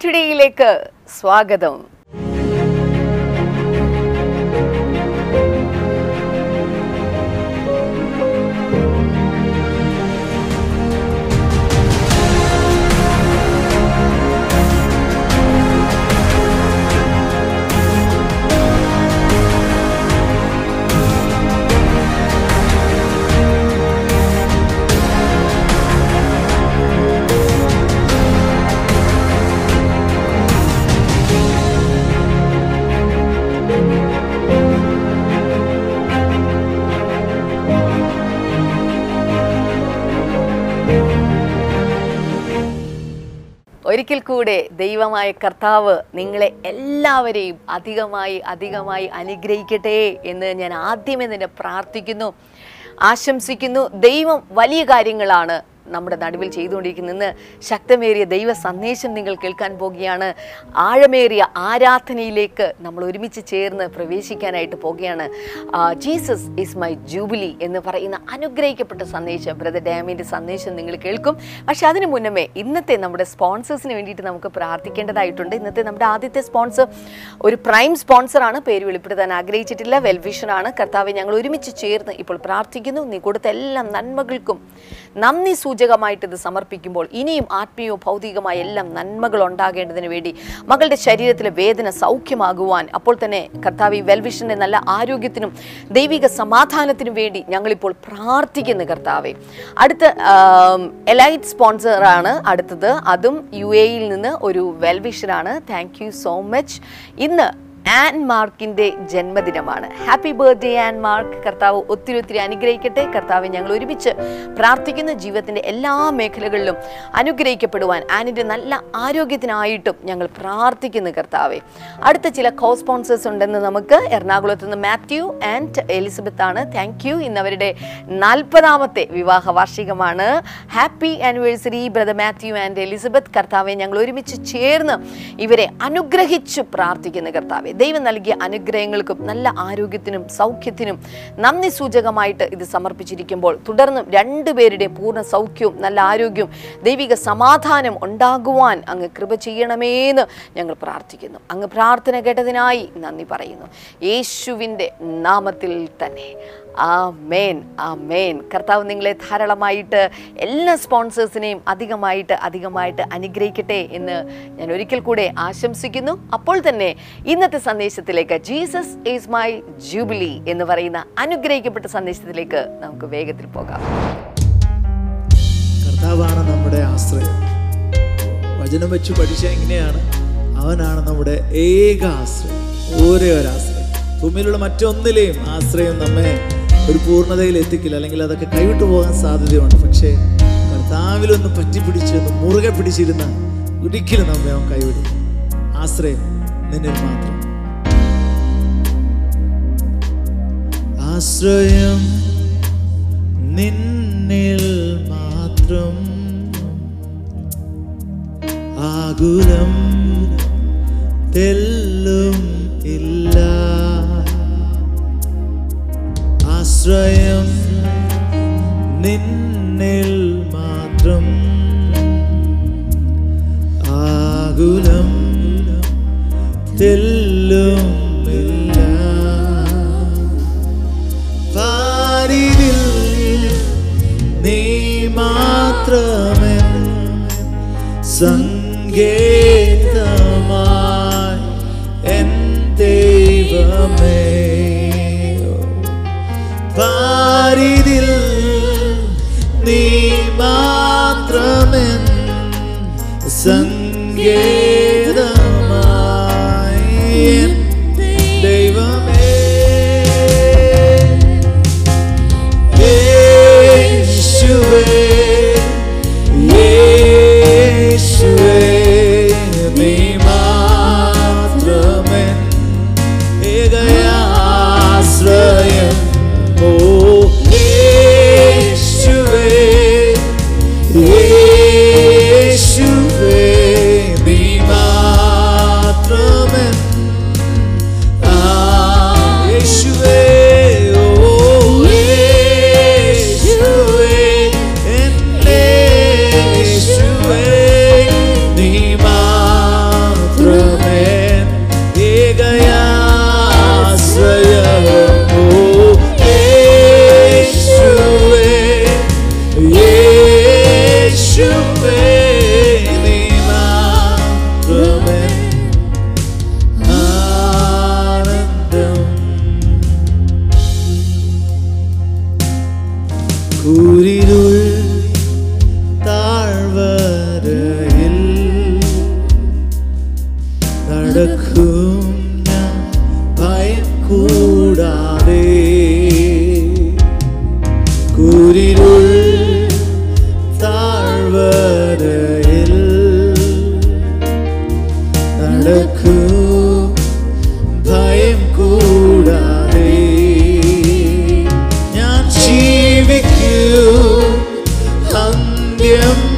ടുഡേയിലേക്ക് സ്വാഗതം. ഒരിക്കൽ കൂടെ ദൈവമായ കർത്താവ് നിങ്ങളെ എല്ലാവരെയും അധികമായി അധികമായി അനുഗ്രഹിക്കട്ടെ എന്ന് ഞാൻ ആദ്യമേ തന്നെ പ്രാർത്ഥിക്കുന്നു ആശംസിക്കുന്നു. ദൈവം വലിയ കാര്യങ്ങളാണ് നമ്മുടെ നടുവിൽ ചെയ്തുകൊണ്ടിരിക്കുന്ന ഇന്ന് ശക്തമേറിയ ദൈവ സന്ദേശം നിങ്ങൾ കേൾക്കാൻ പോകുകയാണ്. ആഴമേറിയ ആരാധനയിലേക്ക് നമ്മൾ ഒരുമിച്ച് ചേർന്ന് പ്രവേശിക്കാനായിട്ട് പോകുകയാണ്. ജീസസ് ഇസ് മൈ ജൂബിലി എന്ന് പറയുന്ന അനുഗ്രഹിക്കപ്പെട്ട സന്ദേശം ബ്രദർ ഡാമിന്റെ സന്ദേശം നിങ്ങൾ കേൾക്കും. പക്ഷെ അതിനു മുന്നമേ ഇന്നത്തെ നമ്മുടെ സ്പോൺസേഴ്സിന് വേണ്ടിയിട്ട് നമുക്ക് പ്രാർത്ഥിക്കേണ്ടതായിട്ടുണ്ട്. ഇന്നത്തെ നമ്മുടെ ആദ്യത്തെ സ്പോൺസർ ഒരു പ്രൈം സ്പോൺസറാണ്. പേര് വെളിപ്പെടുത്താൻ ആഗ്രഹിച്ചിട്ടില്ല. വെൽവിഷനാണ് കർത്താവ് ഞങ്ങൾ ഒരുമിച്ച് ചേർന്ന് ഇപ്പോൾ പ്രാർത്ഥിക്കുന്നു. നീ കൊടുത്ത എല്ലാ നന്മകൾക്കും നന്ദി സൂചകമായിട്ട് ഇത് സമർപ്പിക്കുമ്പോൾ ഇനിയും ആത്മീയവും ഭൗതികമായ എല്ലാം നന്മകൾ ഉണ്ടാകേണ്ടതിന് വേണ്ടി മകളുടെ ശരീരത്തിലെ വേദന സൗഖ്യമാകുവാൻ അപ്പോൾ തന്നെ കർത്താവ് ഈ വെൽവിഷന്റെ നല്ല ആരോഗ്യത്തിനും ദൈവിക സമാധാനത്തിനും വേണ്ടി ഞങ്ങളിപ്പോൾ പ്രാർത്ഥിക്കുന്നു കർത്താവെ. അടുത്ത എലൈറ്റ് സ്പോൺസറാണ് അടുത്തത്. അതും യു എയിൽ നിന്ന് ഒരു വെൽവിഷനാണ്. താങ്ക് യു സോ മച്ച് ഇന്ന് ആൻ മാർക്കിന്റെ ജന്മദിനമാണ്. ഹാപ്പി ബർത്ത്ഡേ ആൻ മാർക്ക് കർത്താവ് ഒത്തിരി ഒത്തിരി അനുഗ്രഹിക്കട്ടെ. കർത്താവ് ഞങ്ങൾ ഒരുമിച്ച് പ്രാർത്ഥിക്കുന്ന ജീവിതത്തിന്റെ എല്ലാ മേഖലകളിലും അനുഗ്രഹിക്കപ്പെടുവാൻ ആനിന്റെ നല്ല ആരോഗ്യത്തിനായിട്ടും ഞങ്ങൾ പ്രാർത്ഥിക്കുന്നു കർത്താവെ. അടുത്ത ചില കോ സ്പോൺസേഴ്സ് ഉണ്ടെന്ന് നമുക്ക് എറണാകുളത്ത് നിന്ന് മാത്യു ആൻഡ് എലിസബത്ത് ആണ്. താങ്ക് യു ഇന്നവരുടെ നാൽപ്പതാമത്തെ വിവാഹ വാർഷികമാണ്. Happy anniversary brother Mathew and Elizabeth കർത്താവെ ഞങ്ങൾ ഒരുമിച്ച് ചേർന്ന് ഇവരെ അനുഗ്രഹിച്ചു പ്രാർത്ഥിക്കുന്നു കർത്താവെ. ദൈവം നൽകിയ അനുഗ്രഹങ്ങൾക്കും നല്ല ആരോഗ്യത്തിനും സൗഖ്യത്തിനും നന്ദി സൂചകമായിട്ട് ഇത് സമർപ്പിച്ചിരിക്കുമ്പോൾ തുടർന്നും രണ്ടുപേരുടെ പൂർണ സൗഖ്യവും നല്ല ആരോഗ്യവും ദൈവിക സമാധാനം ഉണ്ടാകുവാൻ അങ്ങ് കൃപ ചെയ്യണമേന്ന് ഞങ്ങൾ പ്രാർത്ഥിക്കുന്നു. അങ്ങ് പ്രാർത്ഥന കേട്ടതിനായി നന്ദി പറയുന്നു. യേശുവിന്റെ നാമത്തിൽ തന്നെ. ആ മേൻ ആ മേൻ കർത്താവ് നിങ്ങളെ ധാരാളമായിട്ട് എല്ലാ സ്പോൺസേഴ്സിനെയും അധികമായിട്ട് അധികമായിട്ട് അനുഗ്രഹിക്കട്ടെ എന്ന് ഞാൻ ഒരിക്കൽ കൂടെ ആശംസിക്കുന്നു. അപ്പോൾ തന്നെ ഇന്നത്തെ സന്ദേശത്തിലേക്ക് ജീസസ് ഈസ് മൈ ജൂബിലി എന്ന് പറയുന്ന അനുഗ്രഹിക്കപ്പെട്ട സന്ദേശത്തിലേക്ക് നമുക്ക് വേഗത്തിൽ പോകാം. കർത്താവാണ് നമ്മുടെ ആശ്രയം. വചനം വെച്ച് പഠിച്ച എങ്ങനെയാണ്? അവനാണ് നമ്മുടെ ഏക ആശ്രയം ഒരേ ഒരു ആശ്രയം ഭൂമിയിലുള്ള മറ്റൊന്നിലെയും ആശ്രയം നമ്മെ ഒരു പൂർണതയിൽ എത്തിക്കില്ല. അല്ലെങ്കിൽ അതൊക്കെ കൈവിട്ടു പോകാൻ സാധ്യതയുണ്ട്. പക്ഷേ കർത്താവിലൊന്ന് പറ്റിപ്പിടിച്ച് ഒന്ന് മുറുകെ പിടിച്ചിരുന്ന ഒരിക്കലും നമ്മെ അവൻ കൈവിടും ആശ്രയം നിന്നിൽ മാത്രം. ആശ്രയം നിന്നിൽ മാത്രം. ആകുലം തെല്ലും ഇല്ല. ആശ്രയം darling, the sun. tiempo.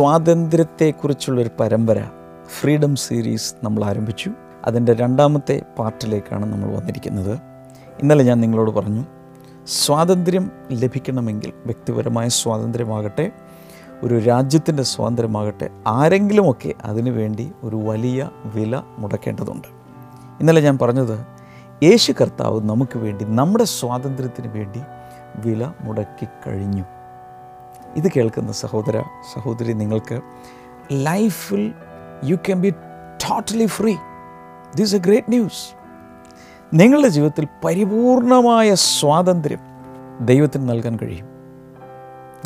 സ്വാതന്ത്ര്യത്തെക്കുറിച്ചുള്ളൊരു പരമ്പര ഫ്രീഡം സീരീസ് നമ്മൾ ആരംഭിച്ചു. അതിന്റെ രണ്ടാമത്തെ പാർട്ടിലേക്കാണ് നമ്മൾ വന്നിരിക്കുന്നത്. ഇന്നലെ ഞാൻ നിങ്ങളോട് പറഞ്ഞു സ്വാതന്ത്ര്യം ലഭിക്കണമെങ്കിൽ വ്യക്തിപരമായ സ്വാതന്ത്ര്യമാകട്ടെ ഒരു രാജ്യത്തിന്റെ സ്വാതന്ത്ര്യമാകട്ടെ ആരെങ്കിലുമൊക്കെ അതിനു വേണ്ടി ഒരു വലിയ വില മുടക്കേണ്ടതുണ്ട്. ഇന്നലെ ഞാൻ പറഞ്ഞത് യേശു കർത്താവ് നമുക്ക് വേണ്ടി നമ്മുടെ സ്വാതന്ത്ര്യത്തിന് വേണ്ടി വില മുടക്കി കഴിഞ്ഞു ഇത് കേൾക്കുന്ന സഹോദര സഹോദരി നിങ്ങൾക്ക് ലൈഫിൽ you can be totally free. This a great news നിങ്ങളുടെ ജീവിതത്തിൽ പരിപൂർണമായ സ്വാതന്ത്ര്യം ദൈവത്തിന് നൽകാൻ കഴിയും.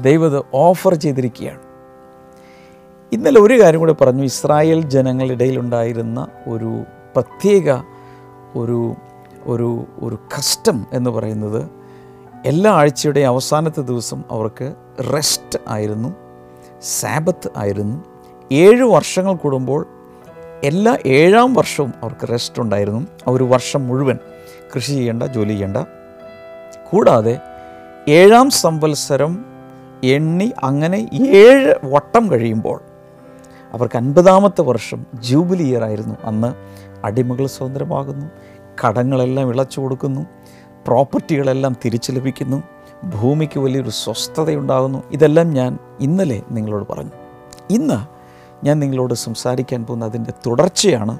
ദൈവത് ഓഫർ ചെയ്തിരിക്കുകയാണ്. ഇന്നലെ ഒരു കാര്യം കൂടെ പറഞ്ഞു. ഇസ്രായേൽ ജനങ്ങളിടയിലുണ്ടായിരുന്ന ഒരു പ്രത്യേക ഒരു ഒരു ഒരു കസ്റ്റം എന്ന് പറയുന്നത് എല്ലാ ആഴ്ചയുടെയും അവസാനത്തെ ദിവസം അവർക്ക് റെസ്റ്റ് ആയിരുന്നു സാബത്ത് ആയിരുന്നു. ഏഴ് വർഷങ്ങൾ കൂടുമ്പോൾ എല്ലാ ഏഴാം വർഷവും അവർക്ക് റെസ്റ്റ് ഉണ്ടായിരുന്നു. അവർ വർഷം മുഴുവൻ കൃഷി ചെയ്യേണ്ട ജോലി ചെയ്യേണ്ട. കൂടാതെ ഏഴാം സംവത്സരം എണ്ണി അങ്ങനെ ഏഴ് വട്ടം കഴിയുമ്പോൾ അവർക്ക് അൻപതാമത്തെ വർഷം ജൂബിലി ഇയർ ആയിരുന്നു. അന്ന് അടിമകൾ സ്വതന്ത്രമാകുന്നു കടങ്ങളെല്ലാം ഇളച്ചു കൊടുക്കുന്നു. പ്രോപ്പർട്ടികളെല്ലാം തിരിച്ചു ലഭിക്കുന്നു. ഭൂമിക്ക് വലിയൊരു സ്വസ്ഥതയുണ്ടാകുന്നു. ഇതെല്ലാം ഞാൻ ഇന്നലെ നിങ്ങളോട് പറഞ്ഞു. ഇന്ന് ഞാൻ നിങ്ങളോട് സംസാരിക്കാൻ പോകുന്ന അതിന്റെ തുടർച്ചയാണ്.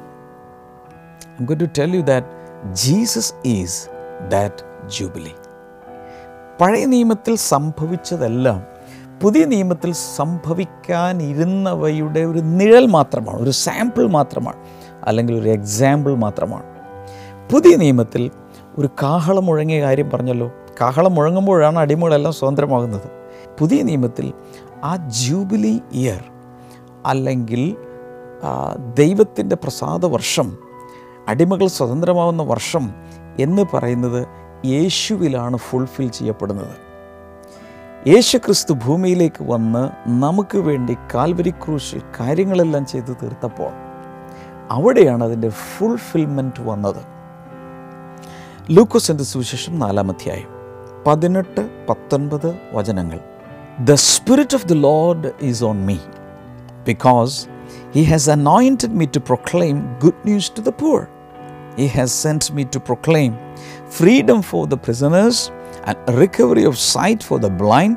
I'm going to tell you that Jesus is that jubilee പഴയ നിയമത്തിൽ സംഭവിച്ചതെല്ലാം പുതിയ നിയമത്തിൽ സംഭവിക്കാനിരുന്നവയുടെ ഒരു നിഴൽ മാത്രമാണ് ഒരു സാമ്പിൾ മാത്രമാണ് അല്ലെങ്കിൽ ഒരു എക്സാമ്പിൾ മാത്രമാണ്. പുതിയ നിയമത്തിൽ ഒരു കാഹളം മുഴങ്ങിയ കാര്യം പറഞ്ഞല്ലോ. കാഹളം മുഴങ്ങുമ്പോഴാണ് അടിമകളെല്ലാം സ്വതന്ത്രമാകുന്നത്. പുതിയ നിയമത്തിൽ ആ ജൂബിലി ഇയർ അല്ലെങ്കിൽ ദൈവത്തിന്റെ പ്രസാദ വർഷം അടിമകൾ സ്വതന്ത്രമാവുന്ന വർഷം എന്ന് പറയുന്നത് യേശുവിലാണ് ഫുൾഫിൽ ചെയ്യപ്പെടുന്നത്. യേശുക്രിസ്തു ഭൂമിയിലേക്ക് വന്ന് നമുക്ക് വേണ്ടി കാൽവരി ക്രൂശിൽ കാര്യങ്ങളെല്ലാം ചെയ്തു തീർത്തപ്പോൾ അവിടെയാണ് അതിന്റെ ഫുൾഫിൽമെന്റ് വന്നത്. ലൂക്കോസിന്റെ സുവിശേഷം നാലാം അധ്യായം? പതിനെട്ട് പത്തൊൻപത് വചനങ്ങൾ. The spirit of the Lord is on me because he has anointed me to proclaim good news to the poor he has sent me to proclaim freedom for the prisoners and recovery of sight for the blind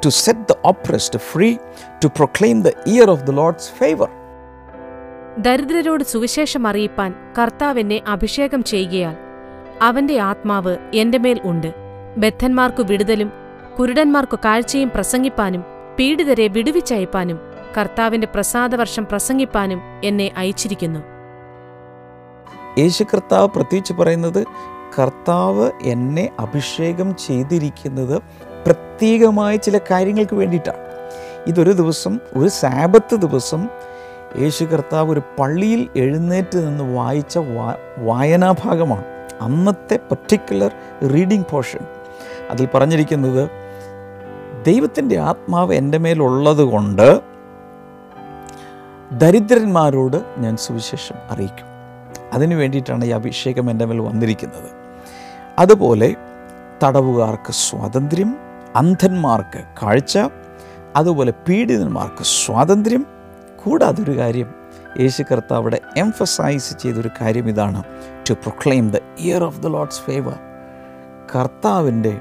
to set the oppressed free to proclaim the year of the Lord's favour ദരിദ്രരോട് സുവിശേഷം അറിയിപ്പാൻ കർത്താവ് എന്നെ അഭിഷേകം ചെയ്യുകയാൽ അവന്റെ ആത്മാവ് എന്റെ മേൽ ഉണ്ട്. ബദ്ധന്മാർക്കു വിടുതലും കുരുടന്മാർക്കു കാഴ്ചയും പ്രസംഗിപ്പാനും പീഡിതരെ വിടുവിച്ചയപ്പാനും കർത്താവിന്റെ പ്രസാദവർഷം പ്രസംഗിപ്പാനും എന്നെ അയച്ചിരിക്കുന്നു. യേശു കർത്താവ് പ്രത്യേകിച്ച് പറയുന്നത് കർത്താവ് എന്നെ അഭിഷേകം ചെയ്തിരിക്കുന്നത് പ്രത്യേകമായ ചില കാര്യങ്ങൾക്ക് വേണ്ടിയിട്ടാണ്. ഇതൊരു ദിവസം ഒരു സാബത്ത് ദിവസം യേശു കർത്താവ് ഒരു പള്ളിയിൽ എഴുന്നേറ്റ് നിന്ന് വായിച്ച വായനാഭാഗമാണ്. അന്നത്തെ പർട്ടിക്കുലർ റീഡിംഗ് പോർഷൻ അതിൽ പറഞ്ഞിരിക്കുന്നത് ദൈവത്തിന്റെ ആത്മാവ് എന്റെ മേലുള്ളത് കൊണ്ട് ദരിദ്രന്മാരോട് ഞാൻ സുവിശേഷം അറിയിക്കും. അതിനു വേണ്ടിയിട്ടാണ് ഈ അഭിഷേകം എന്റെ മേൽ വന്നിരിക്കുന്നത്. അതുപോലെ തടവുകാർക്ക് സ്വാതന്ത്ര്യം അന്ധന്മാർക്ക് കാഴ്ച അതുപോലെ പീഡിതന്മാർക്ക് സ്വാതന്ത്ര്യം. കൂടാതെ ഒരു കാര്യം യേശു കർത്താവ് അവിടെ എംഫസൈസ് ചെയ്തൊരു കാര്യം ഇതാണ്. To proclaim the year of the Lord's favour കർത്താവിന്റെ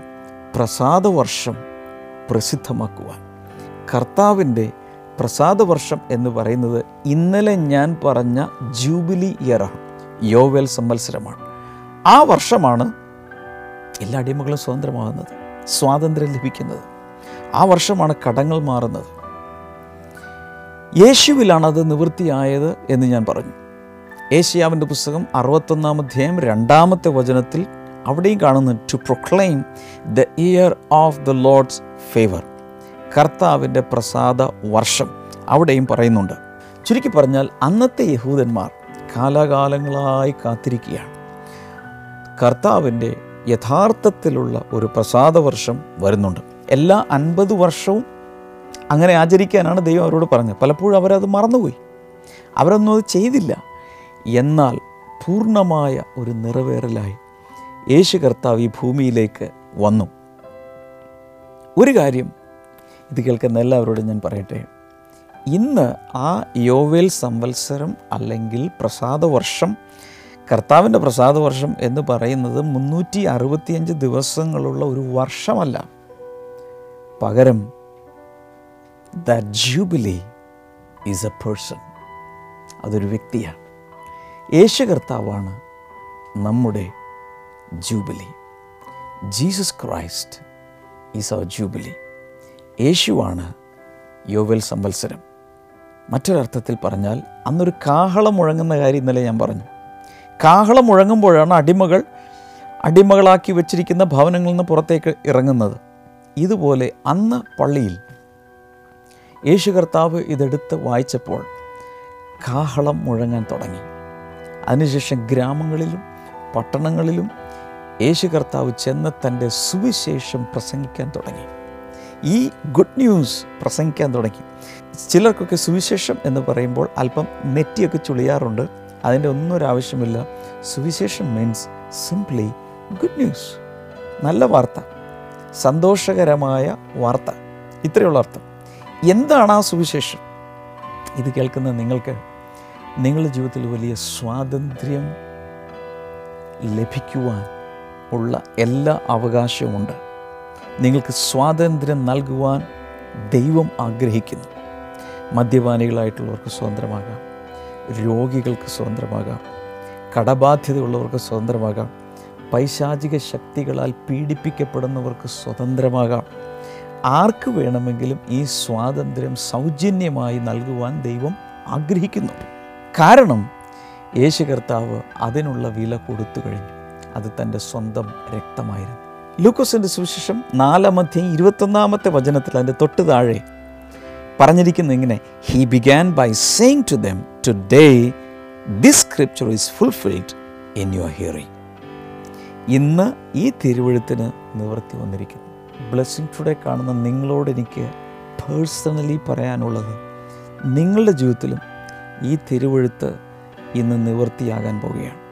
പ്രസാദവർഷം പ്രസിദ്ധമാക്കുവാൻ. കർത്താവിന്റെ പ്രസാദവർഷം എന്ന് പറയുന്നത് ഇന്നലെ ഞാൻ പറഞ്ഞ ജൂബിലി ഇയറാണ്. യോവൽ സംവത്സരമാണ്. ആ വർഷമാണ് എല്ലാ അടിമകളും സ്വതന്ത്രമാകുന്നത് സ്വാതന്ത്ര്യം ലഭിക്കുന്നത്. ആ വർഷമാണ് കടങ്ങൾ മാറുന്നത്. യേശുവിലാണ് അത് നിവൃത്തിയായത് എന്ന് ഞാൻ പറഞ്ഞു. ഏഷ്യാവിന്റെ പുസ്തകം അറുപത്തൊന്നാം അധ്യായം രണ്ടാമത്തെ വചനത്തിൽ അവിടെയും കാണുന്നു to proclaim the year of the Lord's favour കർത്താവിന്റെ പ്രസാദ വർഷം അവിടെയും പറയുന്നുണ്ട്. ചുരുക്കി പറഞ്ഞാൽ അന്നത്തെ യഹൂദന്മാർ കാലാകാലങ്ങളായി കാത്തിരിക്കുകയാണ്. കർത്താവിന്റെ യഥാർത്ഥത്തിലുള്ള ഒരു പ്രസാദ വർഷം വരുന്നുണ്ട്. എല്ലാ അൻപത് വർഷവും അങ്ങനെ ആചരിക്കാനാണ് ദൈവം അവരോട് പറഞ്ഞത്. പലപ്പോഴും അവരത് മറന്നുപോയി. അവരൊന്നും അത് ചെയ്തില്ല. എന്നാൽ പൂർണമായ ഒരു നിറവേറലായി യേശു കർത്താവ് ഈ ഭൂമിയിലേക്ക് വന്നു. ഒരു കാര്യം ഇത് കേൾക്കുന്ന എല്ലാവരോടും ഞാൻ പറയട്ടെ. ഇന്ന് ആ യോവേൽ സംവത്സരം അല്ലെങ്കിൽ പ്രസാദവർഷം കർത്താവിന്റെ പ്രസാദവർഷം എന്ന് പറയുന്നത് മുന്നൂറ്റി അറുപത്തിയഞ്ച് ദിവസങ്ങളുള്ള ഒരു വർഷമല്ല. പകരം the jubilee is a person അതൊരു വ്യക്തിയാണ്. യേശു കർത്താവാണ് നമ്മുടെ jubilee. Jesus Christ is our jubilee. യേശുവാണ് യോവൽ സംവത്സരം. മറ്റൊരർത്ഥത്തിൽ പറഞ്ഞാൽ അന്നൊരു കാഹളം മുഴങ്ങുന്ന കാര്യം ഇന്നലെ ഞാൻ പറഞ്ഞു. കാഹളം മുഴങ്ങുമ്പോഴാണ് അടിമകൾ അടിമകളാക്കി വെച്ചിരിക്കുന്ന ഭവനങ്ങളിൽ നിന്ന് പുറത്തേക്ക് ഇറങ്ങുന്നത്. ഇതുപോലെ അന്ന് പള്ളിയിൽ യേശു കർത്താവ് ഇതെടുത്ത് വായിച്ചപ്പോൾ കാഹളം മുഴങ്ങാൻ തുടങ്ങി. അതിനുശേഷം ഗ്രാമങ്ങളിലും പട്ടണങ്ങളിലും യേശു കർത്താവ് ചെന്ന് തന്റെ സുവിശേഷം പ്രസംഗിക്കാൻ തുടങ്ങി. ഈ ഗുഡ് ന്യൂസ് പ്രസംഗിക്കാൻ തുടങ്ങി. ചിലർക്കൊക്കെ സുവിശേഷം എന്ന് പറയുമ്പോൾ അല്പം നെറ്റിയൊക്കെ ചുളിയാറുണ്ട്. അതിന്റെ ഒന്നും ഒരു ആവശ്യമില്ല സുവിശേഷം മീൻസ് സിംപ്ലി ഗുഡ് ന്യൂസ് നല്ല വാർത്ത. സന്തോഷകരമായ വാർത്ത. ഇത്രയുള്ള അർത്ഥം. എന്താണ് ആ സുവിശേഷം? ഇത് കേൾക്കുന്ന നിങ്ങൾക്ക് നിങ്ങളുടെ ജീവിതത്തിൽ വലിയ സ്വാതന്ത്ര്യം ലഭിക്കുവാൻ ഉള്ള എല്ലാ അവകാശവുമുണ്ട്. നിങ്ങൾക്ക് സ്വാതന്ത്ര്യം നൽകുവാൻ ദൈവം ആഗ്രഹിക്കുന്നു. മദ്യപാനികളായിട്ടുള്ളവർക്ക് സ്വതന്ത്രമാകാം. രോഗികൾക്ക് സ്വതന്ത്രമാകാം. കടബാധ്യതയുള്ളവർക്ക് സ്വതന്ത്രമാകാം. പൈശാചിക ശക്തികളാൽ പീഡിപ്പിക്കപ്പെടുന്നവർക്ക് സ്വതന്ത്രമാകാം. ആർക്ക് വേണമെങ്കിലും ഈ സ്വാതന്ത്ര്യം സൗജന്യമായി നൽകുവാൻ ദൈവം ആഗ്രഹിക്കുന്നു. കാരണം യേശു കർത്താവ് അതിനുള്ള വില കൊടുത്തു കഴിഞ്ഞു. അത് തന്റെ സ്വന്തം രക്തമായിരുന്നു. ലൂക്കോസിന്റെ സുവിശേഷം നാലാമധ്യം ഇരുപത്തൊന്നാമത്തെ വചനത്തിൽ അതിന്റെ തൊട്ട് താഴെ പറഞ്ഞിരിക്കുന്ന ഇങ്ങനെ he began by saying to them today this scripture is fulfilled in your hearing ഇന്ന് ഈ തിരുവഴുത്തിന് നിവർത്തി വന്നിരിക്കുന്നു. ബ്ലെസ്സിങ് ടുഡേ കാണുന്ന നിങ്ങളോട് എനിക്ക് പേഴ്സണലി പറയാനുള്ളത് നിങ്ങളുടെ ജീവിതത്തിലും ഈ തിരുവഴുത്ത് ഇന്ന് നിവൃത്തിയാകാൻ പോവുകയാണ്.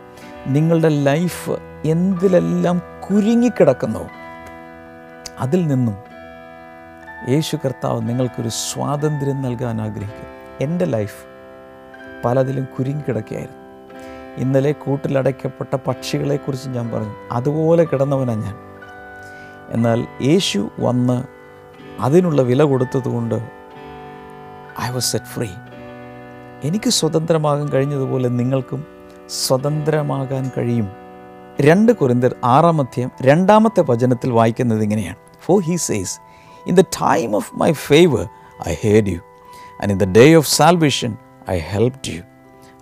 നിങ്ങളുടെ ലൈഫ് എന്തിലെല്ലാം കുരുങ്ങിക്കിടക്കുന്നോ അതിൽ നിന്നും യേശു കർത്താവ് നിങ്ങൾക്കൊരു സ്വാതന്ത്ര്യം നൽകാൻ ആഗ്രഹിക്കും എന്റെ ലൈഫ് പലതിലും കുരുങ്ങിക്കിടക്കുകയായിരുന്നു. ഇന്നലെ കൂട്ടിലടയ്ക്കപ്പെട്ട പക്ഷികളെക്കുറിച്ച് ഞാൻ പറഞ്ഞു. അതുപോലെ കിടന്നവനാണ് ഞാൻ. എന്നാൽ യേശു വന്ന് അതിനുള്ള വില കൊടുത്തതുകൊണ്ട് ഐ വാസ് സെറ്റ് ഫ്രീ. എനിക്ക് സ്വതന്ത്രമാകാൻ കഴിഞ്ഞതുപോലെ നിങ്ങൾക്കും സ്വതന്ത്രമാകാൻ കഴിയും. രണ്ട് കുരിന്തർ ആറാം അധ്യായം രണ്ടാമത്തെ വചനത്തിൽ വായിക്കുന്നത് ഇങ്ങനെയാണ്. For he says in the time of my favour I heard you and in the day of salvation I helped you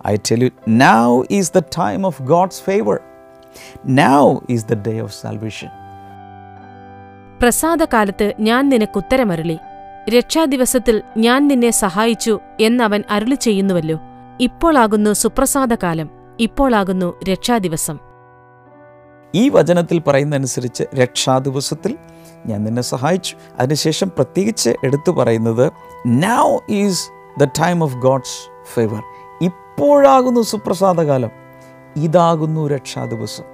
I tell you now is the time of God's favour now is the day of salvation പ്രസാദകാലത്ത് ഞാൻ നിനക്കുത്തരമരുളി രക്ഷാദിവസത്തിൽ ഞാൻ നിന്നെ സഹായിച്ചു എന്നവൻ അരുളി ചെയ്യുന്നുവല്ലോ. ഇപ്പോളാകുന്നു സുപ്രസാദകാലം. ഇപ്പോളാകുന്നു രക്ഷാദിവസം. ഈ വചനത്തിൽ പറയുന്നതനുസരിച്ച് രക്ഷാദിവസത്തിൽ ഞാൻ നിന്നെ സഹായിച്ചു. അതിനുശേഷം പ്രത്യേകിച്ച് എടുത്തു പറയുന്നത് now is the time of God's favour ഇപ്പോഴാകുന്നു സുപ്രസാദകാലം. ഇതാകുന്നു രക്ഷാദിവസം.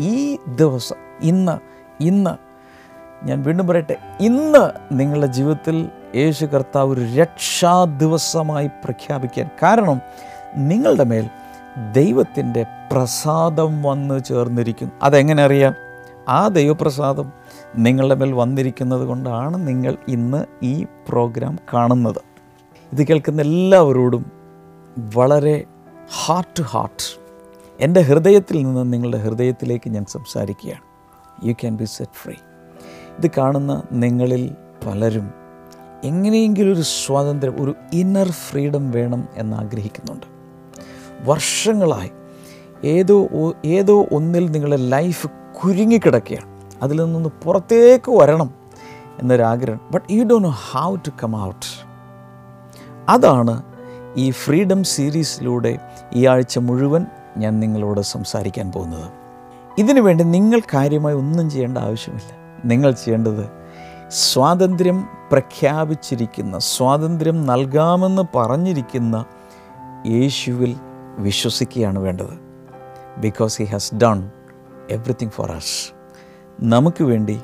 ഈ ദിവസം ഇന്ന് ഇന്ന് ഞാൻ വീണ്ടും പറയട്ടെ ഇന്ന് നിങ്ങളുടെ ജീവിതത്തിൽ യേശു കർത്താവ് ഒരു രക്ഷാ ദിവസമായി പ്രഖ്യാപിക്കാൻ കാരണം നിങ്ങളുടെ മേൽ ദൈവത്തിന്റെ പ്രസാദം വന്ന് ചേർന്നിരിക്കുന്നു. അതെങ്ങനെ അറിയാം? ആ ദൈവപ്രസാദം നിങ്ങളുടെ മേൽ വന്നിരിക്കുന്നത് കൊണ്ടാണ് നിങ്ങൾ ഇന്ന് ഈ പ്രോഗ്രാം കാണുന്നത്. ഇത് കേൾക്കുന്ന എല്ലാവരോടും വളരെ ഹാർട്ട് ടു ഹാർട്ട് എന്റെ ഹൃദയത്തിൽ നിന്ന് നിങ്ങളുടെ ഹൃദയത്തിലേക്ക് ഞാൻ സംസാരിക്കുകയാണ്. You can be set free ഇത് കാണുന്ന നിങ്ങളിൽ പലരും എങ്ങനെയെങ്കിലും ഒരു സ്വാതന്ത്ര്യം ഒരു ഇന്നർ ഫ്രീഡം വേണം എന്നാഗ്രഹിക്കുന്നുണ്ട് വർഷങ്ങളായി ഏതോ ഏതോ ഒന്നിൽ നിങ്ങളുടെ ലൈഫ് കുരുങ്ങിക്കിടക്കുകയാണ് അതിൽ നിന്നൊന്ന് പുറത്തേക്ക് വരണം എന്നൊരാഗ്രഹം. But you Dr know how to come out അതാണ് ഈ ഫ്രീഡം സീരീസിലൂടെ ഈ ആഴ്ച മുഴുവൻ ഞാൻ നിങ്ങളോട് സംസാരിക്കാൻ പോകുന്നത്. ഇതിനു വേണ്ടി നിങ്ങൾ കാര്യമായി ഒന്നും ചെയ്യേണ്ട ആവശ്യമില്ല. നിങ്ങൾ ചെയ്യേണ്ടത് സ്വാതന്ത്ര്യം പ്രഖ്യാപിച്ചിരിക്കുന്ന സ്വാതന്ത്ര്യം നൽകാമെന്ന് പറഞ്ഞിരിക്കുന്ന യേശുവിൽ വിശ്വസിക്കുകയാണ് വേണ്ടത്. Because he has done everything for us നമുക്ക് വേണ്ടി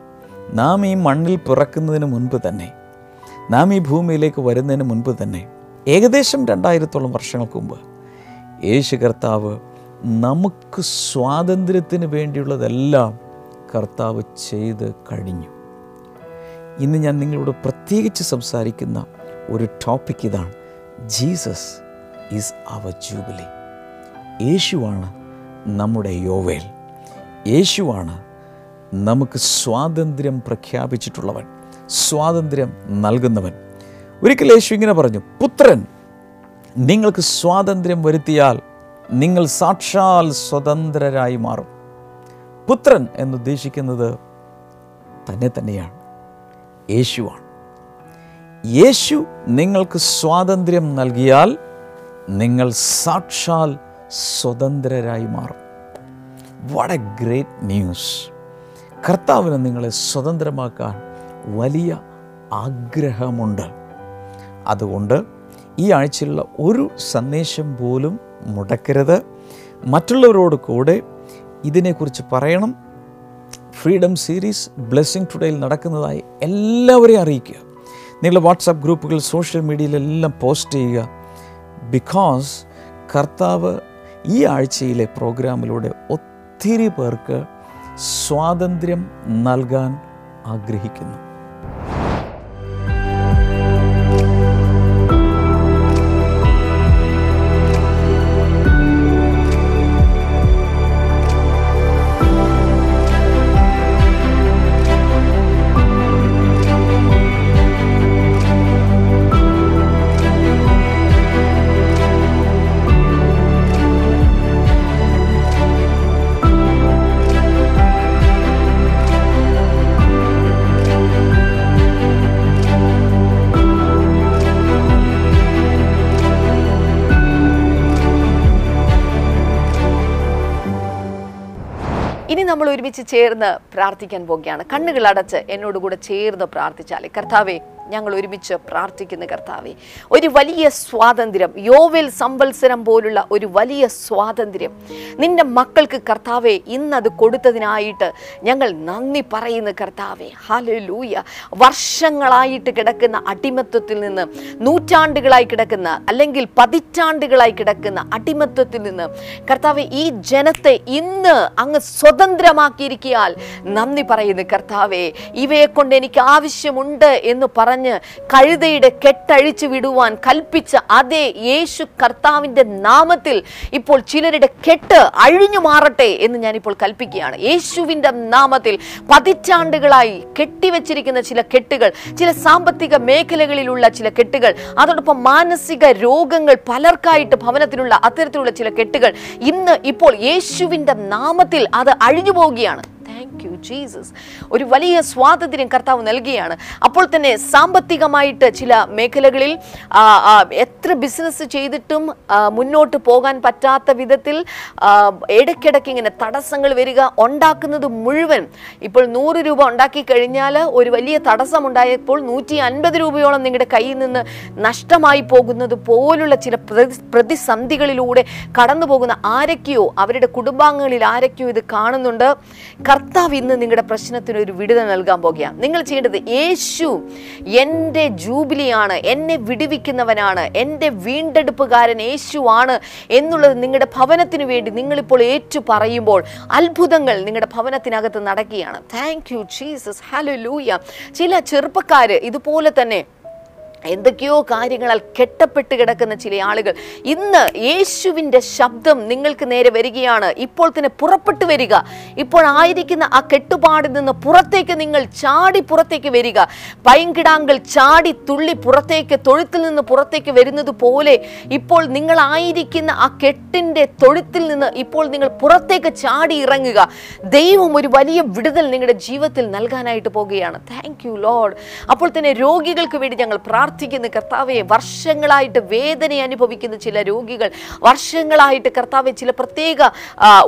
നാം ഈ മണ്ണിൽ പിറക്കുന്നതിന് മുൻപ് തന്നെ നാം ഈ ഭൂമിയിലേക്ക് വരുന്നതിന് മുൻപ് തന്നെ ഏകദേശം രണ്ടായിരത്തോളം വർഷങ്ങൾക്ക് മുമ്പ് യേശു കർത്താവ് നമുക്ക് സ്വാതന്ത്ര്യത്തിന് വേണ്ടിയുള്ളതെല്ലാം കർത്താവ് ചെയ്ത് കഴിഞ്ഞു. ഇന്ന് ഞാൻ നിങ്ങളോട് പ്രത്യേകിച്ച് സംസാരിക്കുന്ന ഒരു ടോപ്പിക് ഇതാണ്. ജീസസ് ഈസ് അവർ ജൂബിലി യേശുവാണ് നമ്മുടെ യോവേൽ. യേശുവാണ് നമുക്ക് സ്വാതന്ത്ര്യം പ്രഖ്യാപിച്ചിട്ടുള്ളവൻ സ്വാതന്ത്ര്യം നൽകുന്നവൻ. ഒരിക്കൽ യേശു ഇങ്ങനെ പറഞ്ഞു പുത്രൻ നിങ്ങൾക്ക് സ്വാതന്ത്ര്യം വരുത്തിയാൽ നിങ്ങൾ സാക്ഷാൽ സ്വതന്ത്രരായി മാറും. പുത്രൻ എന്നുദ്ദേശിക്കുന്നത് തന്നെ തന്നെയാണ്. യേശുവാണ്. യേശു നിങ്ങൾക്ക് സ്വാതന്ത്ര്യം നൽകിയാൽ നിങ്ങൾ സാക്ഷാൽ സ്വതന്ത്രരായി മാറും. വാട്ട് എ ഗ്രേറ്റ് ന്യൂസ് കർത്താവിന് നിങ്ങളെ സ്വതന്ത്രമാക്കാൻ വലിയ ആഗ്രഹമുണ്ട്. അതുകൊണ്ട് ഈ ആഴ്ചയിലുള്ള ഒരു സന്ദേശം പോലും മുടക്കരുത്. മറ്റുള്ളവരോട് കൂടെ ഇതിനെക്കുറിച്ച് പറയണം. ഫ്രീഡം സീരീസ് ബ്ലെസ്സിങ് ടുഡേയിൽ നടക്കുന്നതായി എല്ലാവരെയും അറിയിക്കുക. നിങ്ങളുടെ വാട്സാപ്പ് ഗ്രൂപ്പുകൾ സോഷ്യൽ മീഡിയയിലെല്ലാം പോസ്റ്റ് ചെയ്യുക. ബിക്കോസ് കർത്താവ് ഈ ആഴ്ചയിലെ പ്രോഗ്രാമിലൂടെ ഒത്തിരി പേർക്ക് സ്വാതന്ത്ര്യം നൽകാൻ ആഗ്രഹിക്കുന്നു. നമ്മൾ ഒരുമിച്ച് ചേർന്ന് പ്രാർത്ഥിക്കാൻ പോകുകയാണ് കണ്ണുകൾ അടച്ച് എന്നോട് കൂടെ ചേർന്ന് പ്രാർത്ഥിച്ചാലേ. കർത്താവെ ഞങ്ങൾ ഒരുമിച്ച് പ്രാർത്ഥിക്കുന്ന കർത്താവെ. ഒരു വലിയ സ്വാതന്ത്ര്യം യോവിൽ സംവത്സരം പോലുള്ള ഒരു വലിയ സ്വാതന്ത്ര്യം നിന്റെ മക്കൾക്ക് കർത്താവെ ഇന്നത് കൊടുത്തതിനായിട്ട് ഞങ്ങൾ നന്ദി പറയുന്ന കർത്താവെ. ഹാലൂയ വർഷങ്ങളായിട്ട് കിടക്കുന്ന അടിമത്വത്തിൽ നിന്ന് നൂറ്റാണ്ടുകളായി കിടക്കുന്ന അല്ലെങ്കിൽ പതിറ്റാണ്ടുകളായി കിടക്കുന്ന അടിമത്വത്തിൽ നിന്ന് കർത്താവെ ഈ ജനത്തെ ഇന്ന് അങ്ങ് സ്വതന്ത്രമാക്കിയിരിക്കിയാൽ നന്ദി പറയുന്നു കർത്താവെ. ഇവയെ കൊണ്ട് എനിക്ക് ആവശ്യമുണ്ട് എന്ന് പറഞ്ഞ് കഴുതയുടെ കെട്ടഴിച്ചു വിടുവാൻ കൽപ്പിച്ച അതേ യേശു കർത്താവിന്റെ നാമത്തിൽ ഇപ്പോൾ ചിലരുടെ കെട്ട് അഴിഞ്ഞു മാറട്ടെ എന്ന് ഞാനിപ്പോൾ കൽപ്പിക്കുകയാണ്. യേശുവിന്റെ നാമത്തിൽ പതിറ്റാണ്ടുകളായി കെട്ടിവെച്ചിരിക്കുന്ന ചില കെട്ടുകൾ ചില സാമ്പത്തിക മേഖലകളിലുള്ള ചില കെട്ടുകൾ അതോടൊപ്പം മാനസിക രോഗങ്ങൾ പലർക്കായിട്ട് ഭവനത്തിലുള്ള അത്തരത്തിലുള്ള ചില കെട്ടുകൾ ഇന്ന് ഇപ്പോൾ യേശുവിന്റെ നാമത്തിൽ അത് അഴിഞ്ഞു പോവുകയാണ്. താങ്ക് യു ജീസസ് ഒരു വലിയ സ്വാതന്ത്ര്യം കർത്താവ് നൽകുകയാണ് അപ്പോൾ തന്നെ സാമ്പത്തികമായിട്ട് ചില മേഖലകളിൽ എത്ര ബിസിനസ് ചെയ്തിട്ടും മുന്നോട്ട് പോകാൻ പറ്റാത്ത വിധത്തിൽ ഇടയ്ക്കിടയ്ക്ക് ഇങ്ങനെ തടസ്സങ്ങൾ വരിക ഉണ്ടാക്കുന്നത് മുഴുവൻ ഇപ്പോൾ നൂറ് രൂപ ഉണ്ടാക്കി കഴിഞ്ഞാൽ ഒരു വലിയ തടസ്സം ഉണ്ടായപ്പോൾ നൂറ്റി അൻപത് രൂപയോളം നിങ്ങളുടെ കയ്യിൽ നിന്ന് നഷ്ടമായി പോകുന്നത് പോലുള്ള ചില പ്രതി- പ്രതിസന്ധികളിലൂടെ കടന്നു പോകുന്ന ആരൊക്കെയോ അവരുടെ കുടുംബാംഗങ്ങളിൽ ആരൊക്കെയോ ഇത് കാണുന്നുണ്ട്. കർത്താവ് ഇന്ന് നിങ്ങളുടെ പ്രശ്നത്തിന് ഒരു വിടുതൽ നൽകാൻ പോകുകയാണ്. നിങ്ങൾ ചെയ്യേണ്ടത് യേശു എന്റെ ജൂബിലിയാണ് എന്നെ വിടുവിക്കുന്നവനാണ് എന്റെ വീണ്ടെടുപ്പുകാരൻ യേശുവാണ് എന്നുള്ളത് നിങ്ങളുടെ ഭവനത്തിന് വേണ്ടി നിങ്ങളിപ്പോൾ ഏറ്റു പറയുമ്പോൾ അത്ഭുതങ്ങൾ നിങ്ങളുടെ ഭവനത്തിനകത്ത് നടക്കുകയാണ്. താങ്ക് യു ജീസസ് ഹലോ ലൂയ ചില ചെറുപ്പക്കാർ ഇതുപോലെ തന്നെ എന്തൊക്കെയോ കാര്യങ്ങളാൽ കെട്ടപ്പെട്ട് കിടക്കുന്ന ചില ആളുകൾ. ഇന്ന് യേശുവിന്റെ ശബ്ദം നിങ്ങൾക്ക് നേരെ വരികയാണ്. ഇപ്പോൾ തന്നെ പുറപ്പെട്ടു വരിക. ഇപ്പോൾ ആയിരിക്കുന്ന ആ കെട്ടുപാടിൽ നിന്ന് പുറത്തേക്ക് നിങ്ങൾ ചാടി പുറത്തേക്ക് വരിക. പൈങ്കിടാങ്കൾ ചാടി തുള്ളി പുറത്തേക്ക് തൊഴുത്തിൽ നിന്ന് പുറത്തേക്ക് വരുന്നത് പോലെ ഇപ്പോൾ നിങ്ങളായിരിക്കുന്ന ആ കെട്ടിന്റെ തൊഴുത്തിൽ നിന്ന് ഇപ്പോൾ നിങ്ങൾ പുറത്തേക്ക് ചാടി ഇറങ്ങുക. ദൈവം ഒരു വലിയ വിടുതൽ നിങ്ങളുടെ ജീവിതത്തിൽ നൽകാനായിട്ട് പോവുകയാണ് താങ്ക് യു ലോഡ് അപ്പോൾ തന്നെ രോഗികൾക്ക് വേണ്ടി ഞങ്ങൾ പ്രാർത്ഥിക്കുന്നു. പ്രാർത്ഥിക്കുന്ന. കർത്താവെ വർഷങ്ങളായിട്ട് വേദന അനുഭവിക്കുന്ന ചില രോഗികൾ വർഷങ്ങളായിട്ട് കർത്താവെ ചില പ്രത്യേക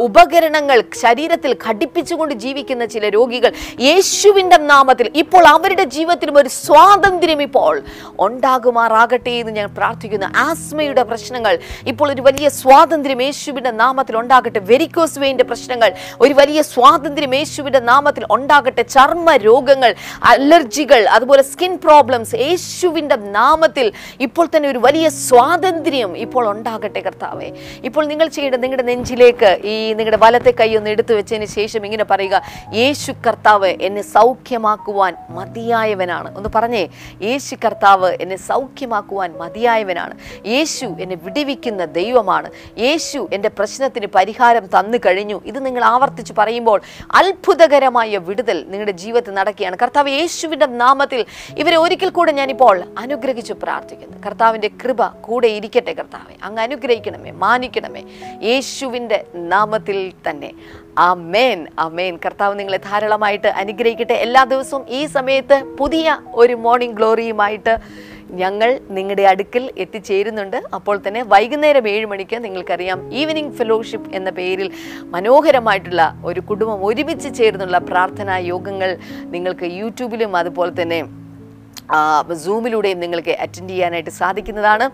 ഉപകരണങ്ങൾ ശരീരത്തിൽ ഘടിപ്പിച്ചുകൊണ്ട് ജീവിക്കുന്ന ചില രോഗികൾ യേശുവിന്റെ നാമത്തിൽ ഇപ്പോൾ അവരുടെ ജീവിതത്തിലും ഒരു സ്വാതന്ത്ര്യം ഇപ്പോൾ ഉണ്ടാകുമാറാകട്ടെ എന്ന് ഞാൻ പ്രാർത്ഥിക്കുന്നു. ആസ്മയുടെ പ്രശ്നങ്ങൾ ഇപ്പോൾ ഒരു വലിയ സ്വാതന്ത്ര്യം യേശുവിന്റെ നാമത്തിൽ ഉണ്ടാകട്ടെ. വെരിക്കോസ് വെയിന്റെ പ്രശ്നങ്ങൾ ഒരു വലിയ സ്വാതന്ത്ര്യം യേശുവിന്റെ നാമത്തിൽ ഉണ്ടാകട്ടെ. ചർമ്മ രോഗങ്ങൾ അലർജികൾ അതുപോലെ സ്കിൻ പ്രോബ്ലംസ് യേശുവിന്റെ നാമത്തിൽ ഇപ്പോൾ തന്നെ ഒരു വലിയ സ്വാതന്ത്ര്യം ഇപ്പോൾ ഉണ്ടാകട്ടെ കർത്താവെ. ഇപ്പോൾ നിങ്ങൾ ചെയ്യേണ്ടത് നിങ്ങളുടെ നെഞ്ചിലേക്ക് ഈ നിങ്ങളുടെ വലത്തെ കൈ ഒന്ന് എടുത്തു വെച്ചതിന് ശേഷം ഇങ്ങനെ പറയുക യേശു കർത്താവ് എന്നെ സൗഖ്യമാക്കുവാൻ മതിയായവനാണ്. ഒന്ന് പറഞ്ഞേ യേശു കർത്താവ് എന്നെ സൗഖ്യമാക്കുവാൻ മതിയായവനാണ്. യേശു എന്നെ വിടിവിക്കുന്ന ദൈവമാണ്. യേശു എന്റെ പ്രശ്നത്തിന് പരിഹാരം തന്നു കഴിഞ്ഞു. ഇത് നിങ്ങൾ ആവർത്തിച്ച് പറയുമ്പോൾ അത്ഭുതകരമായ വിടുതൽ നിങ്ങളുടെ ജീവിതത്തിൽ നടക്കുകയാണ്. കർത്താവ് യേശുവിന്റെ നാമത്തിൽ ഇവരെ ഒരിക്കൽ കൂടെ ഞാനിപ്പോൾ അനുഗ്രഹിച്ചു പ്രാർത്ഥിക്കുന്നു. കർത്താവിന്റെ കൃപ കൂടെ ഇരിക്കട്ടെ കർത്താവെ. അങ്ങ് അനുഗ്രഹിക്കണമേ മാനിക്കണമേ. യേശുവിന്റെ നാമത്തിൽ തന്നെ. അമേൻ അമേൻ കർത്താവ് നിങ്ങളെ ധാരാളമായിട്ട് അനുഗ്രഹിക്കട്ടെ. എല്ലാ ദിവസവും ഈ സമയത്ത് പുതിയ ഒരു മോർണിംഗ് ഗ്ലോറിയുമായിട്ട് ഞങ്ങൾ നിങ്ങളുടെ അടുക്കൽ എത്തിച്ചേരുന്നുണ്ട്. അപ്പോൾ തന്നെ വൈകുന്നേരം ഏഴ് മണിക്ക് നിങ്ങൾക്കറിയാം ഈവനിങ് ഫെലോഷിപ്പ് എന്ന പേരിൽ മനോഹരമായിട്ടുള്ള ഒരു കുടുംബം ഒരുമിച്ച് ചേർന്നുള്ള പ്രാർത്ഥനാ യോഗങ്ങൾ നിങ്ങൾക്ക് യൂട്യൂബിലും അതുപോലെ തന്നെ സൂമിലൂടെയും നിങ്ങൾക്ക് അറ്റൻഡ് ചെയ്യാനായിട്ട് സാധിക്കുന്നതാണ്.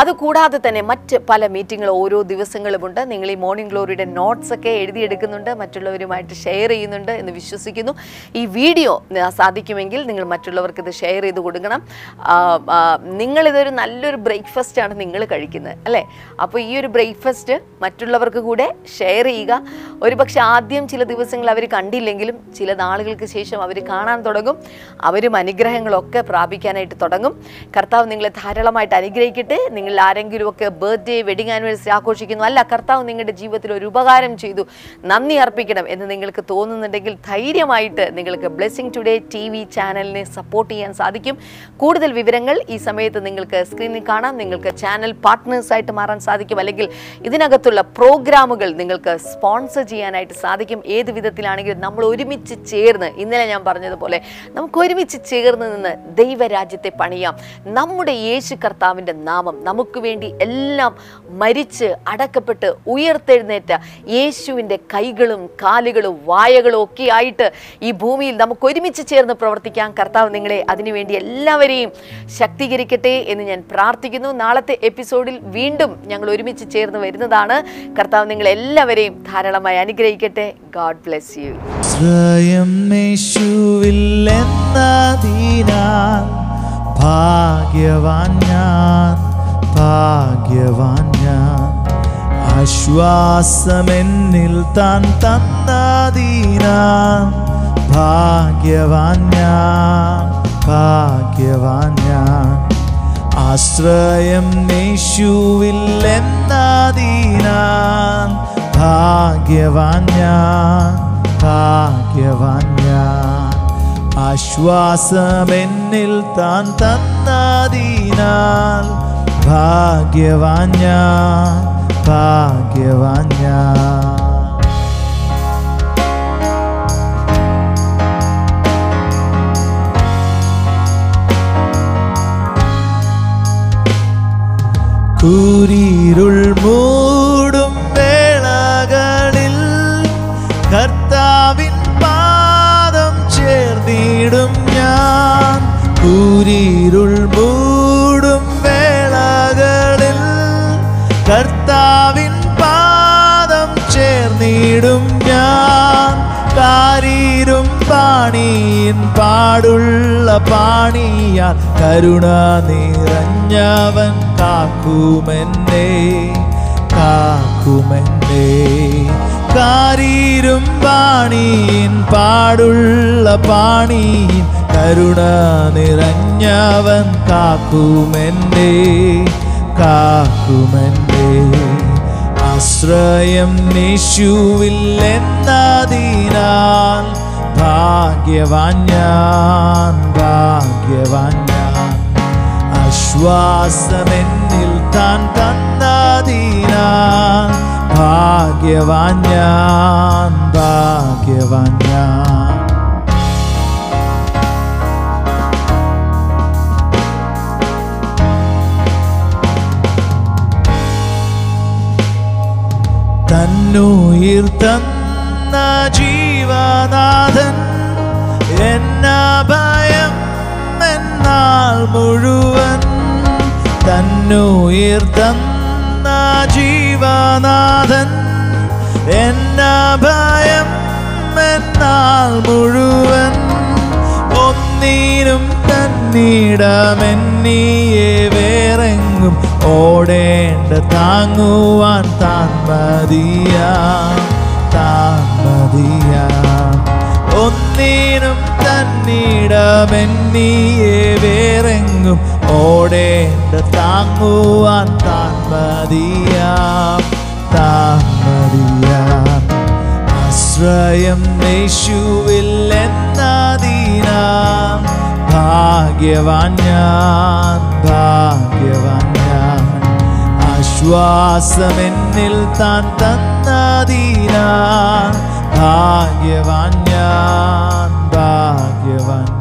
അതുകൂടാതെ തന്നെ മറ്റ് പല മീറ്റിങ്ങൾ ഓരോ ദിവസങ്ങളുമുണ്ട് നിങ്ങൾ ഈ മോർണിംഗ് ഗ്ലോറിയുടെ നോട്ട്സ് ഒക്കെ എഴുതിയെടുക്കുന്നുണ്ട്. മറ്റുള്ളവരുമായിട്ട് ഷെയർ ചെയ്യുന്നുണ്ട് എന്ന് വിശ്വസിക്കുന്നു. ഈ വീഡിയോ സാധിക്കുമെങ്കിൽ നിങ്ങൾ മറ്റുള്ളവർക്ക് ഇത് ഷെയർ ചെയ്ത് കൊടുക്കണം. നിങ്ങളിതൊരു നല്ലൊരു ബ്രേക്ക്ഫാസ്റ്റ് ആണ് നിങ്ങൾ കഴിക്കുന്നത് അല്ലേ? അപ്പോൾ ഈ ഒരു ബ്രേക്ക്ഫാസ്റ്റ് മറ്റുള്ളവർക്ക് കൂടെ ഷെയർ ചെയ്യുക. ഒരു പക്ഷേ ആദ്യം ചില ദിവസങ്ങൾ അവർ കണ്ടില്ലെങ്കിലും ചില നാളുകൾക്ക് ശേഷം അവർ കാണാൻ തുടങ്ങും. അവരും അനുഗ്രഹങ്ങളൊക്കെ പ്രാപിക്കാനായിട്ട് തുടങ്ങും. കർത്താവ് നിങ്ങളെ ധാരാളമായിട്ട് അനുഗ്രഹിക്കട്ടെ. നിങ്ങൾ ആരെങ്കിലും ആരെങ്കിലുമൊക്കെ ബർത്ത്ഡേ വെഡിങ് ആനിവേഴ്സറി ആഘോഷിക്കുന്നു. അല്ല കർത്താവ് നിങ്ങളുടെ ജീവിതത്തിൽ ഒരു ഉപകാരം ചെയ്തു. നന്ദി അർപ്പിക്കണം എന്ന് നിങ്ങൾക്ക് തോന്നുന്നുണ്ടെങ്കിൽ ധൈര്യമായിട്ട് നിങ്ങൾക്ക് ബ്ലെസ്സിങ് ടുഡേ ടി വി ചാനലിനെ സപ്പോർട്ട് ചെയ്യാൻ സാധിക്കും. കൂടുതൽ വിവരങ്ങൾ ഈ സമയത്ത് നിങ്ങൾക്ക് സ്ക്രീനിൽ കാണാം. നിങ്ങൾക്ക് ചാനൽ പാർട്ട്നേഴ്സായിട്ട് മാറാൻ സാധിക്കും. അല്ലെങ്കിൽ ഇതിനകത്തുള്ള പ്രോഗ്രാമുകൾ നിങ്ങൾക്ക് സ്പോൺസർ ചെയ്യാനായിട്ട് സാധിക്കും. ഏത് വിധത്തിലാണെങ്കിലും നമ്മൾ ഒരുമിച്ച് ചേർന്ന് ഇന്നലെ ഞാൻ പറഞ്ഞതുപോലെ നമുക്ക് ഒരുമിച്ച് ചേർന്ന് നിന്ന് ദൈവരാജ്യത്തെ പണിയാം. നമ്മുടെ യേശു കർത്താവിന്റെ നാമം നമുക്ക് വേണ്ടി എല്ലാം മരിച്ച് അടക്കപ്പെട്ട് ഉയർത്തെഴുന്നേറ്റ യേശുവിന്റെ കൈകളും കാലുകളും വായകളും ഒക്കെ ആയിട്ട് ഈ ഭൂമിയിൽ നമുക്ക് ഒരുമിച്ച് ചേർന്ന് പ്രവർത്തിക്കാം. കർത്താവ് നിങ്ങളെ അതിനുവേണ്ടി എല്ലാവരെയും ശക്തീകരിക്കട്ടെ എന്ന് ഞാൻ പ്രാർത്ഥിക്കുന്നു. നാളത്തെ എപ്പിസോഡിൽ വീണ്ടും ഞങ്ങൾ ഒരുമിച്ച് ചേർന്ന് വരുന്നതാണ്. കർത്താവ് നിങ്ങളെ എല്ലാവരെയും ധാരാളമായി അനുഗ്രഹിക്കട്ടെ. ഗാഡ് ബ്ലെസ് യു ശ്രയം യേശുവില്ലെന്നതിനാൽ ഭാഗ്യവാൻ ഞാൻ ഭാഗ്യവാൻ ഞാൻ. ആശ്വാസമെന്നിൽ താൻ തന്നാദീനാ ഭാഗ്യവാൻ ഞാൻ ഭാഗ്യവാൻ ഞാൻ. ആശ്രയം യേശുവില്ലെന്നതിനാൽ ഭാഗ്യവാൻ ഞാൻ ഭാഗ്യവാൻ ഞാൻ. ആശ്വാസമെന്നിൽ താൻ തന്നതിനാൽ ഭാഗ്യവാൻ ഞാൻ ഭാഗ്യവാൻ ചേർന്നിടും ഞാൻ. കൂരിരുൾ മൂടും വേളകളിൽ. കർത്താവിൻ പാദം ചേർന്നിടും ഞാൻ. കാരീരും പാണിയിൻ പാടുള്ള പാണിയാൽ കരുണ നിറഞ്ഞവൻ കാക്കുമെന്നേ കാക്കുമെന്നെ. കാരീരും പാണിയിൻ പാടുള്ള പാണിയിൻ കരുണ നിറഞ്ഞവൻ കാക്കുമെന്റെ കാക്കുമെന്റെ. ആശ്രയം നിശുവില്ലെന്നതിനാൽ ഭാഗ്യവാൻ ഞാൻ ആശ്വാസമെന്നിൽ താൻ തന്നതിനാൽ ഭാഗ്യവാൻ ഞാൻ ഭാഗ്യവാൻ ഞാൻ. തന്നുയിർ തന്ന ജീവനാഥൻ എന്നാ ഭയം എന്നാൽ മുഴുവൻ. തന്നുയിർ തന്ന ജീവനാഥൻ എന്ന ഭയം എന്നാൽ മുഴുവൻ ഒന്നിനും തന്നിടമെന്നിയെ വേറെങ്ങും ഓടേണ്ട താങ്ങുവാൻ താൻ മതിയാ താൻ മതിയാ. ഒന്നിനും തന്നിടമെന്നിയെ വേറെങ്ങും ഓടേണ്ട താങ്ങുവാൻ താൻ താമതിയാം താമതിയാം. ആശ്രയം യേശുവില്ലെന്നതിനാം ഭാഗ്യവാൻ ഞാൻ ഭാഗ്യവാൻ ഞാൻ. ആശ്വാസമെന്നിൽ താൻ തന്നതിനാ. ഭാഗ്യവാൻ ഞാൻ ഭാഗ്യവാൻ